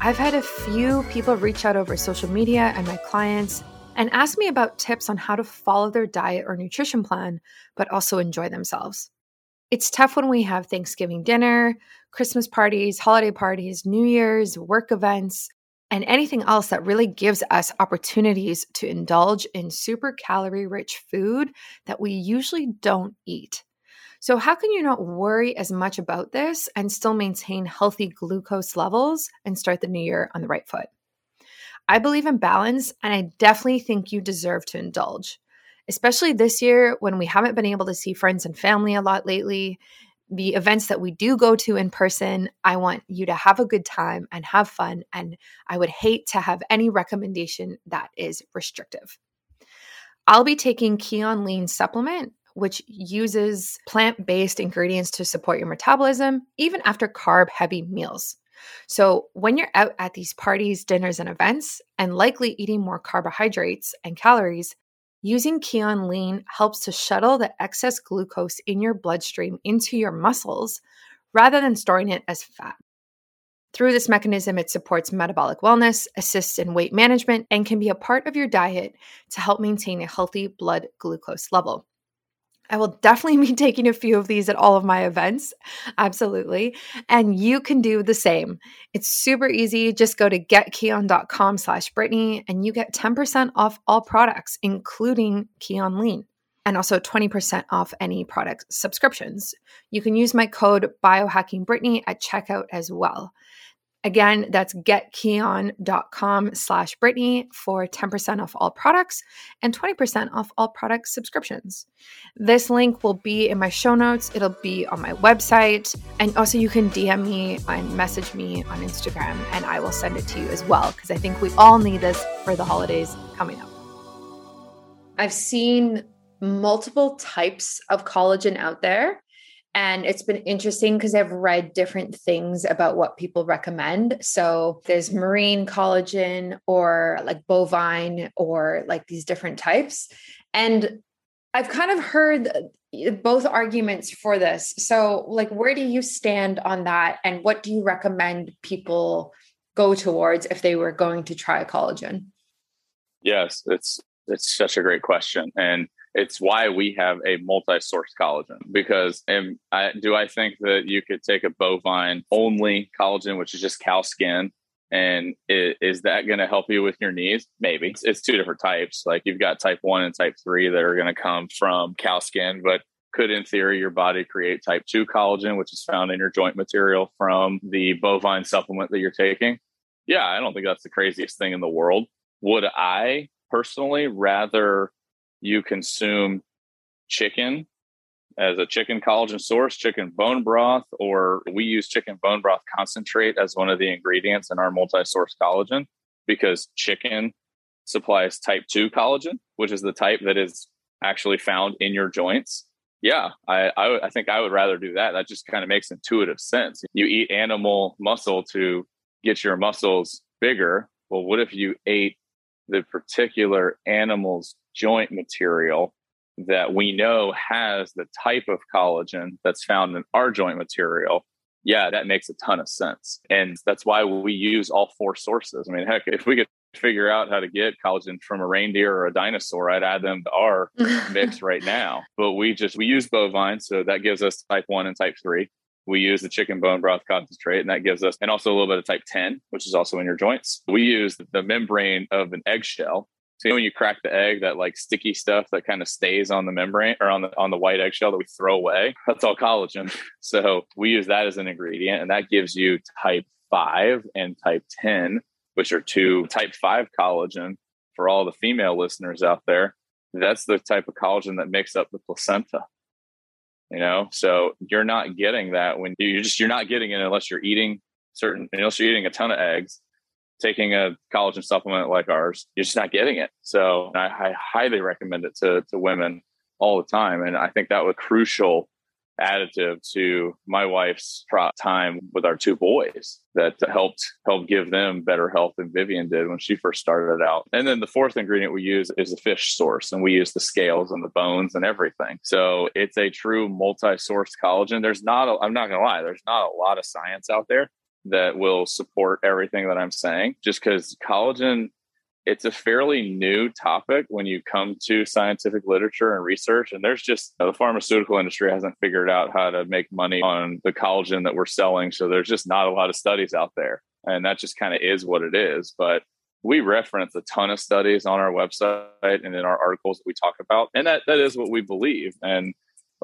I've had a few people reach out over social media and my clients and ask me about tips on how to follow their diet or nutrition plan, but also enjoy themselves. It's tough when we have Thanksgiving dinner, Christmas parties, holiday parties, New Year's, work events, and anything else that really gives us opportunities to indulge in super calorie rich food that we usually don't eat. So, how can you not worry as much about this and still maintain healthy glucose levels and start the new year on the right foot? I believe in balance, and I definitely think you deserve to indulge, especially this year when we haven't been able to see friends and family a lot lately. The events that we do go to in person, I want you to have a good time and have fun. And I would hate to have any recommendation that is restrictive. I'll be taking Kion Lean supplement, which uses plant based ingredients to support your metabolism, even after carb heavy meals. So, when you're out at these parties, dinners, and events, and likely eating more carbohydrates and calories, using Kion Lean helps to shuttle the excess glucose in your bloodstream into your muscles rather than storing it as fat. Through this mechanism, it supports metabolic wellness, assists in weight management, and can be a part of your diet to help maintain a healthy blood glucose level. I will definitely be taking a few of these at all of my events. Absolutely. And you can do the same. It's super easy. Just go to getkion.com slash Brittany and you get 10% off all products, including Kion Lean and also 20% off any product subscriptions. You can use my code biohackingbrittany at checkout as well. Again, that's getkion.com slash Brittany for 10% off all products and 20% off all product subscriptions. This link will be in my show notes. It'll be on my website. And also you can DM me and message me on Instagram and I will send it to you as well because I think we all need this for the holidays coming up. I've seen multiple types of collagen out there and it's been interesting because I've read different things about what people recommend. So there's marine collagen or like bovine or like these different types. And I've kind of heard both arguments for this. So, like, where do you stand on that? And what do you recommend people go towards if they were going to try collagen? Yes, it's it's such a great question. And it's why we have a multi-source collagen because and I, do I think that you could take a bovine only collagen, which is just cow skin, and it, is that going to help you with your knees? Maybe it's, it's two different types. Like you've got type one and type three that are going to come from cow skin, but could in theory your body create type 2 collagen which is found in your joint material from the bovine supplement that you're taking yeah i don't think that's the craziest thing in the world would i personally rather you consume chicken as a chicken collagen source, chicken bone broth, or we use chicken bone broth concentrate as one of the ingredients in our multi source collagen because chicken supplies type 2 collagen, which is the type that is actually found in your joints. Yeah, I, I, I think I would rather do that. That just kind of makes intuitive sense. You eat animal muscle to get your muscles bigger. Well, what if you ate the particular animal's joint material that we know has the type of collagen that's found in our joint material, yeah, that makes a ton of sense. And that's why we use all four sources. I mean, heck, if we could figure out how to get collagen from a reindeer or a dinosaur, I'd add them to our mix right now. But we just we use bovine, so that gives us type one and type three. We use the chicken bone broth concentrate, and that gives us, and also a little bit of type 10, which is also in your joints. We use the membrane of an eggshell, so when you crack the egg, that like sticky stuff that kind of stays on the membrane or on the on the white eggshell that we throw away, that's all collagen. So we use that as an ingredient, and that gives you type five and type 10, which are two type five collagen for all the female listeners out there. That's the type of collagen that makes up the placenta. You know, so you're not getting that when you just you're not getting it unless you're eating certain unless you're eating a ton of eggs taking a collagen supplement like ours, you're just not getting it. So I, I highly recommend it to, to women all the time. And I think that was crucial additive to my wife's time with our two boys that helped help give them better health than Vivian did when she first started out. And then the fourth ingredient we use is the fish source, and we use the scales and the bones and everything. So it's a true multi-source collagen. There's not, a, I'm not going to lie, there's not a lot of science out there that will support everything that I'm saying, just because collagen, it's a fairly new topic when you come to scientific literature and research. And there's just you know, the pharmaceutical industry hasn't figured out how to make money on the collagen that we're selling. So there's just not a lot of studies out there. And that just kind of is what it is. But we reference a ton of studies on our website and in our articles that we talk about. And that, that is what we believe. And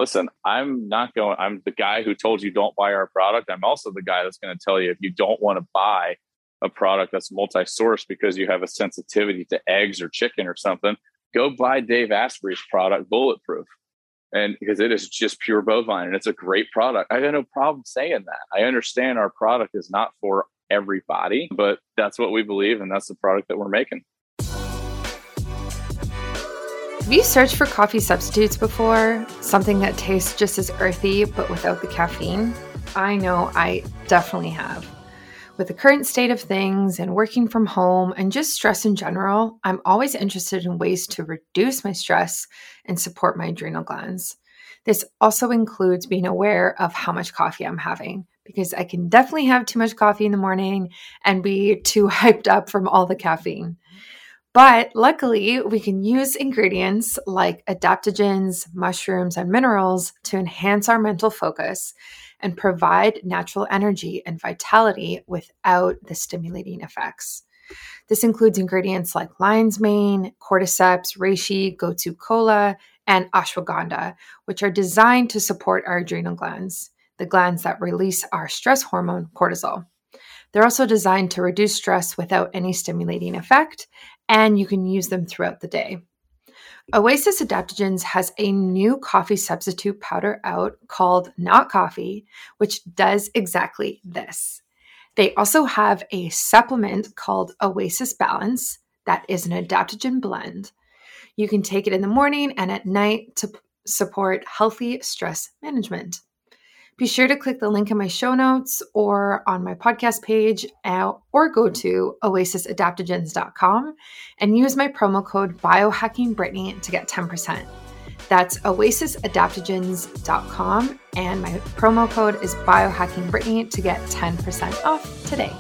listen, I'm not going, I'm the guy who told you don't buy our product. I'm also the guy that's going to tell you if you don't want to buy a product that's multi-source because you have a sensitivity to eggs or chicken or something, go buy Dave Asprey's product, Bulletproof. And because it is just pure bovine and it's a great product. I have no problem saying that. I understand our product is not for everybody, but that's what we believe and that's the product that we're making. Have you searched for coffee substitutes before? Something that tastes just as earthy but without the caffeine? I know I definitely have. With the current state of things and working from home and just stress in general, I'm always interested in ways to reduce my stress and support my adrenal glands. This also includes being aware of how much coffee I'm having because I can definitely have too much coffee in the morning and be too hyped up from all the caffeine. But luckily, we can use ingredients like adaptogens, mushrooms, and minerals to enhance our mental focus and provide natural energy and vitality without the stimulating effects. This includes ingredients like lion's mane, cordyceps, reishi, gotu kola, and ashwagandha, which are designed to support our adrenal glands, the glands that release our stress hormone, cortisol. They're also designed to reduce stress without any stimulating effect, and you can use them throughout the day. Oasis Adaptogens has a new coffee substitute powder out called Not Coffee, which does exactly this. They also have a supplement called Oasis Balance that is an adaptogen blend. You can take it in the morning and at night to support healthy stress management. Be sure to click the link in my show notes or on my podcast page uh, or go to oasisadaptogens.com and use my promo code biohackingbrittany to get 10%. That's oasisadaptogens.com and my promo code is biohackingbrittany to get 10% off today.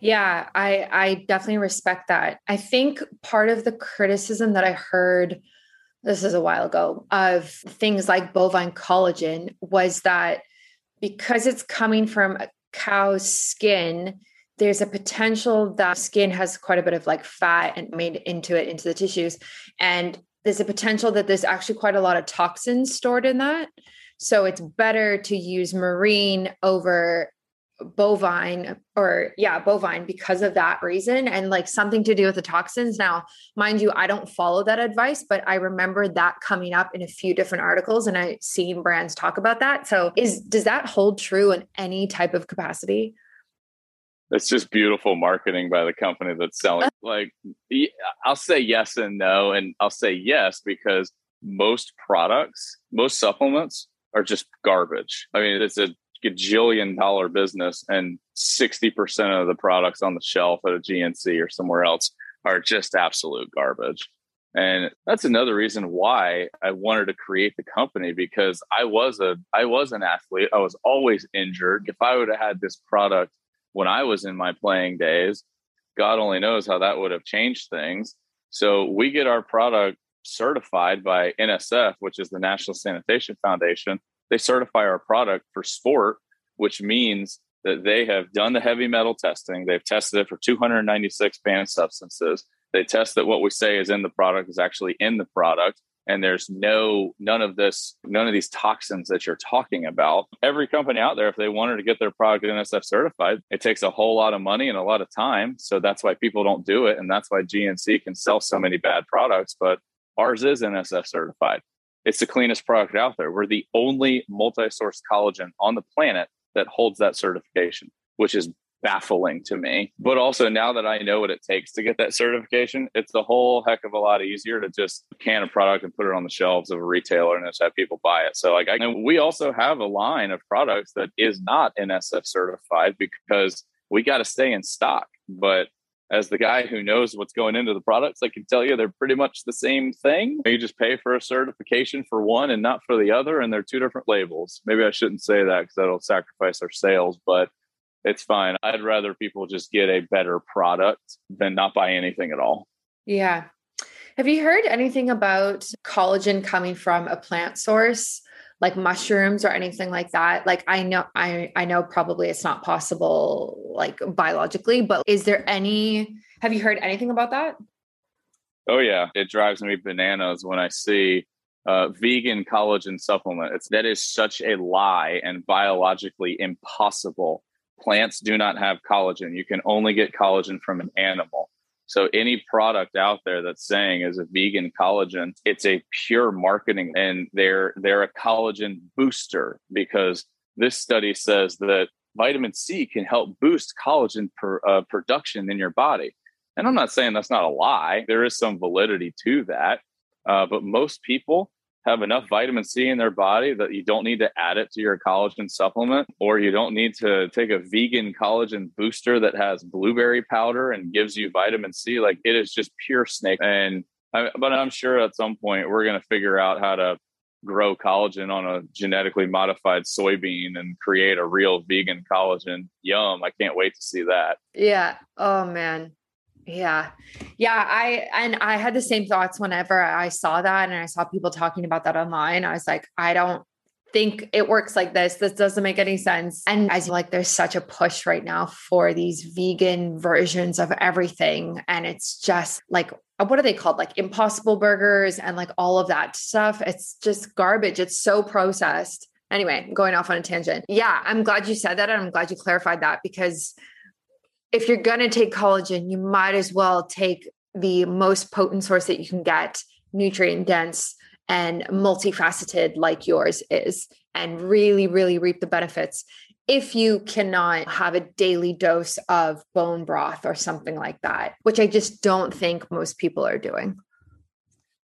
Yeah, I I definitely respect that. I think part of the criticism that I heard this is a while ago, of things like bovine collagen was that because it's coming from a cow's skin, there's a potential that skin has quite a bit of like fat and made into it into the tissues. And there's a potential that there's actually quite a lot of toxins stored in that. So it's better to use marine over bovine or yeah bovine because of that reason and like something to do with the toxins. Now mind you i don't follow that advice but i remember that coming up in a few different articles and i seen brands talk about that. So is does that hold true in any type of capacity? It's just beautiful marketing by the company that's selling. Uh-huh. Like i'll say yes and no and i'll say yes because most products most supplements are just garbage. I mean it's a gajillion dollar business and 60% of the products on the shelf at a GNC or somewhere else are just absolute garbage. And that's another reason why I wanted to create the company because I was a I was an athlete. I was always injured. If I would have had this product when I was in my playing days, God only knows how that would have changed things. So we get our product certified by NSF, which is the National Sanitation Foundation, they certify our product for sport, which means that they have done the heavy metal testing. They've tested it for 296 banned substances. They test that what we say is in the product is actually in the product. And there's no, none of this, none of these toxins that you're talking about. Every company out there, if they wanted to get their product NSF certified, it takes a whole lot of money and a lot of time. So that's why people don't do it. And that's why GNC can sell so many bad products. But ours is NSF certified. It's the cleanest product out there. We're the only multi source collagen on the planet that holds that certification, which is baffling to me. But also, now that I know what it takes to get that certification, it's a whole heck of a lot easier to just can a product and put it on the shelves of a retailer and just have people buy it. So, like, I, we also have a line of products that is not NSF certified because we got to stay in stock. But as the guy who knows what's going into the products, I can tell you they're pretty much the same thing. You just pay for a certification for one and not for the other, and they're two different labels. Maybe I shouldn't say that because that'll sacrifice our sales, but it's fine. I'd rather people just get a better product than not buy anything at all. Yeah. Have you heard anything about collagen coming from a plant source? Like mushrooms or anything like that like i know i i know probably it's not possible like biologically but is there any have you heard anything about that oh yeah it drives me bananas when i see uh, vegan collagen supplement it's that is such a lie and biologically impossible plants do not have collagen. You can only get collagen from an animal. So any product out there that's saying is a vegan collagen, it's a pure marketing and they're they're a collagen booster because this study says that vitamin C can help boost collagen per, uh, production in your body. And I'm not saying that's not a lie. There is some validity to that. Uh, but most people have enough vitamin C in their body that you don't need to add it to your collagen supplement, or you don't need to take a vegan collagen booster that has blueberry powder and gives you vitamin C. Like it is just pure snake. And I, but I'm sure at some point we're going to figure out how to grow collagen on a genetically modified soybean and create a real vegan collagen. Yum. I can't wait to see that. Yeah. Oh man. Yeah. Yeah. I, and I had the same thoughts whenever I saw that and I saw people talking about that online. I was like, I don't think it works like this. This doesn't make any sense. And as like, there's such a push right now for these vegan versions of everything. And it's just like, uh, what are they called? Like impossible burgers and like all of that stuff. It's just garbage. It's so processed. Anyway, going off on a tangent. Yeah, I'm glad you said that. And I'm glad you clarified that because if you're going to take collagen, you might as well take the most potent source that you can get, nutrient dense and multifaceted like yours is, and really, really reap the benefits. If you cannot have a daily dose of bone broth or something like that, which I just don't think most people are doing.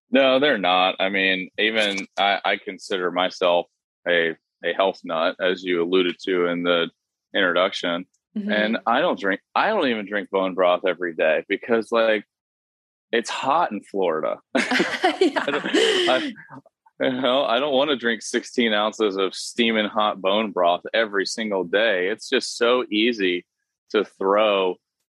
No, they're not. I mean, even I, I consider myself a a health nut, as you alluded to in the introduction. Mm-hmm. And I don't drink, I don't even drink bone broth every day because, like, it's hot in Florida. I, you know, I don't want to drink 16 ounces of steaming hot bone broth every single day. It's just so easy to throw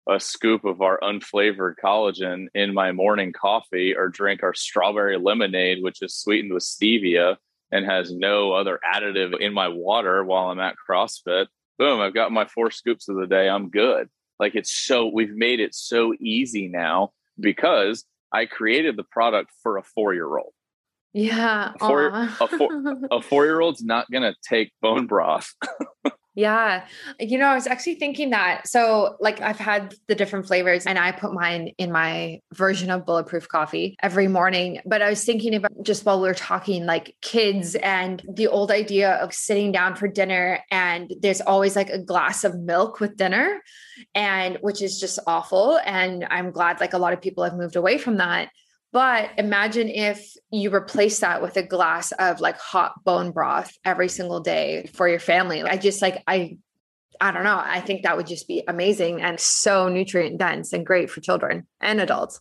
a scoop of our unflavored collagen in my morning coffee or drink our strawberry lemonade, which is sweetened with stevia and has no other additive in my water while I'm at CrossFit boom, I've got my four scoops of the day. I'm good. Like it's so, we've made it so easy now because I created the product for a four year old. Yeah. A four, a four, a four year old's not going to take bone broth. Yeah. You know, I was actually thinking that. So, like, I've had the different flavors and I put mine in my version of bulletproof coffee every morning. But I was thinking about just while we were talking, like kids and the old idea of sitting down for dinner and there's always like a glass of milk with dinner, and which is just awful. And I'm glad like a lot of people have moved away from that. But imagine if you replace that with a glass of like hot bone broth every single day for your family. I just like, I, I don't know. I think that would just be amazing and so nutrient dense and great for children and adults.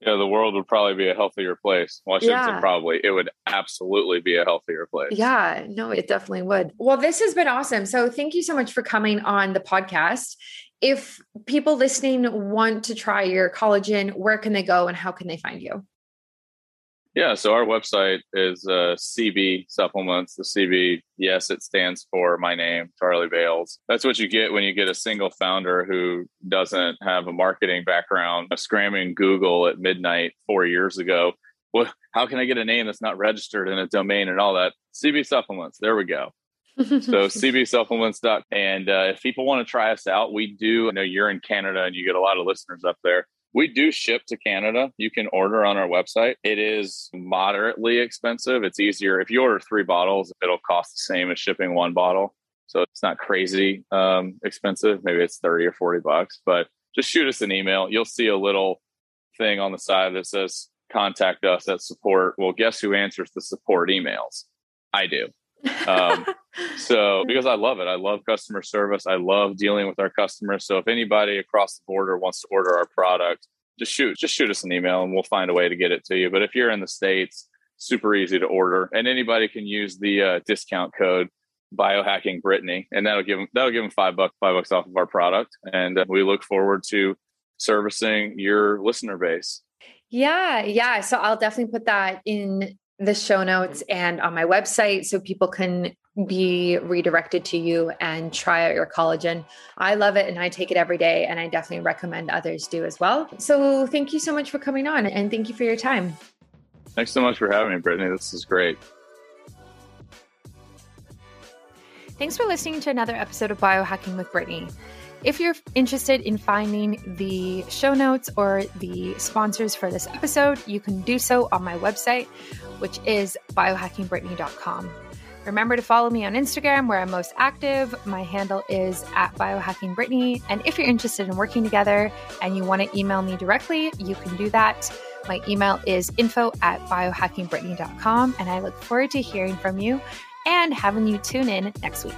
Yeah, the world would probably be a healthier place. Washington yeah. probably. It would absolutely be a healthier place. Yeah, no, it definitely would. Well, this has been awesome. So thank you so much for coming on the podcast if people listening want to try your collagen, where can they go and how can they find you? Yeah, so our website is uh, CB Supplements. The CB, yes, it stands for my name, Charlie Bales. That's what you get when you get a single founder who doesn't have a marketing background, a scramming Google at midnight four years ago. Well, how can I get a name that's not registered in a domain and all that? CB Supplements. There we go so cbsupplements. And uh, if people want to try us out, we do. I know you're in Canada and you get a lot of listeners up there. We do ship to Canada. You can order on our website. It is moderately expensive. It's easier if you order three bottles, it'll cost the same as shipping one bottle. So it's not crazy um, expensive. Maybe it's 30 or 40 bucks, but just shoot us an email. You'll see a little thing on the side that says contact us at support. Well, guess who answers the support emails? I do. Um, so because I love it, I love customer service. I love dealing with our customers. So if anybody across the border wants to order our product, just shoot, just shoot us an email and we'll find a way to get it to you. But if you're in the States, super easy to order and anybody can use the uh, discount code biohacking Brittany and that'll give them, that'll give them five bucks, five bucks off of our product. And uh, we look forward to servicing your listener base. Yeah. Yeah. So I'll definitely put that in the show notes mm-hmm. and on my website so people can be redirected to you and try out your collagen. I love it and I take it every day and I definitely recommend others do as well. So thank you so much for coming on and thank you for your time. Thanks so much for having me, Brittany. This is great. Thanks for listening to another episode of Biohacking with Brittany. If you're interested in finding the show notes or the sponsors for this episode, you can do so on my website, which is biohackingbrittany.com. Remember to follow me on Instagram where I'm most active. My handle is at biohackingbrittany. And if you're interested in working together and you want to email me directly, you can do that. My email is info at biohackingbrittany.com. And I look forward to hearing from you and having you tune in next week.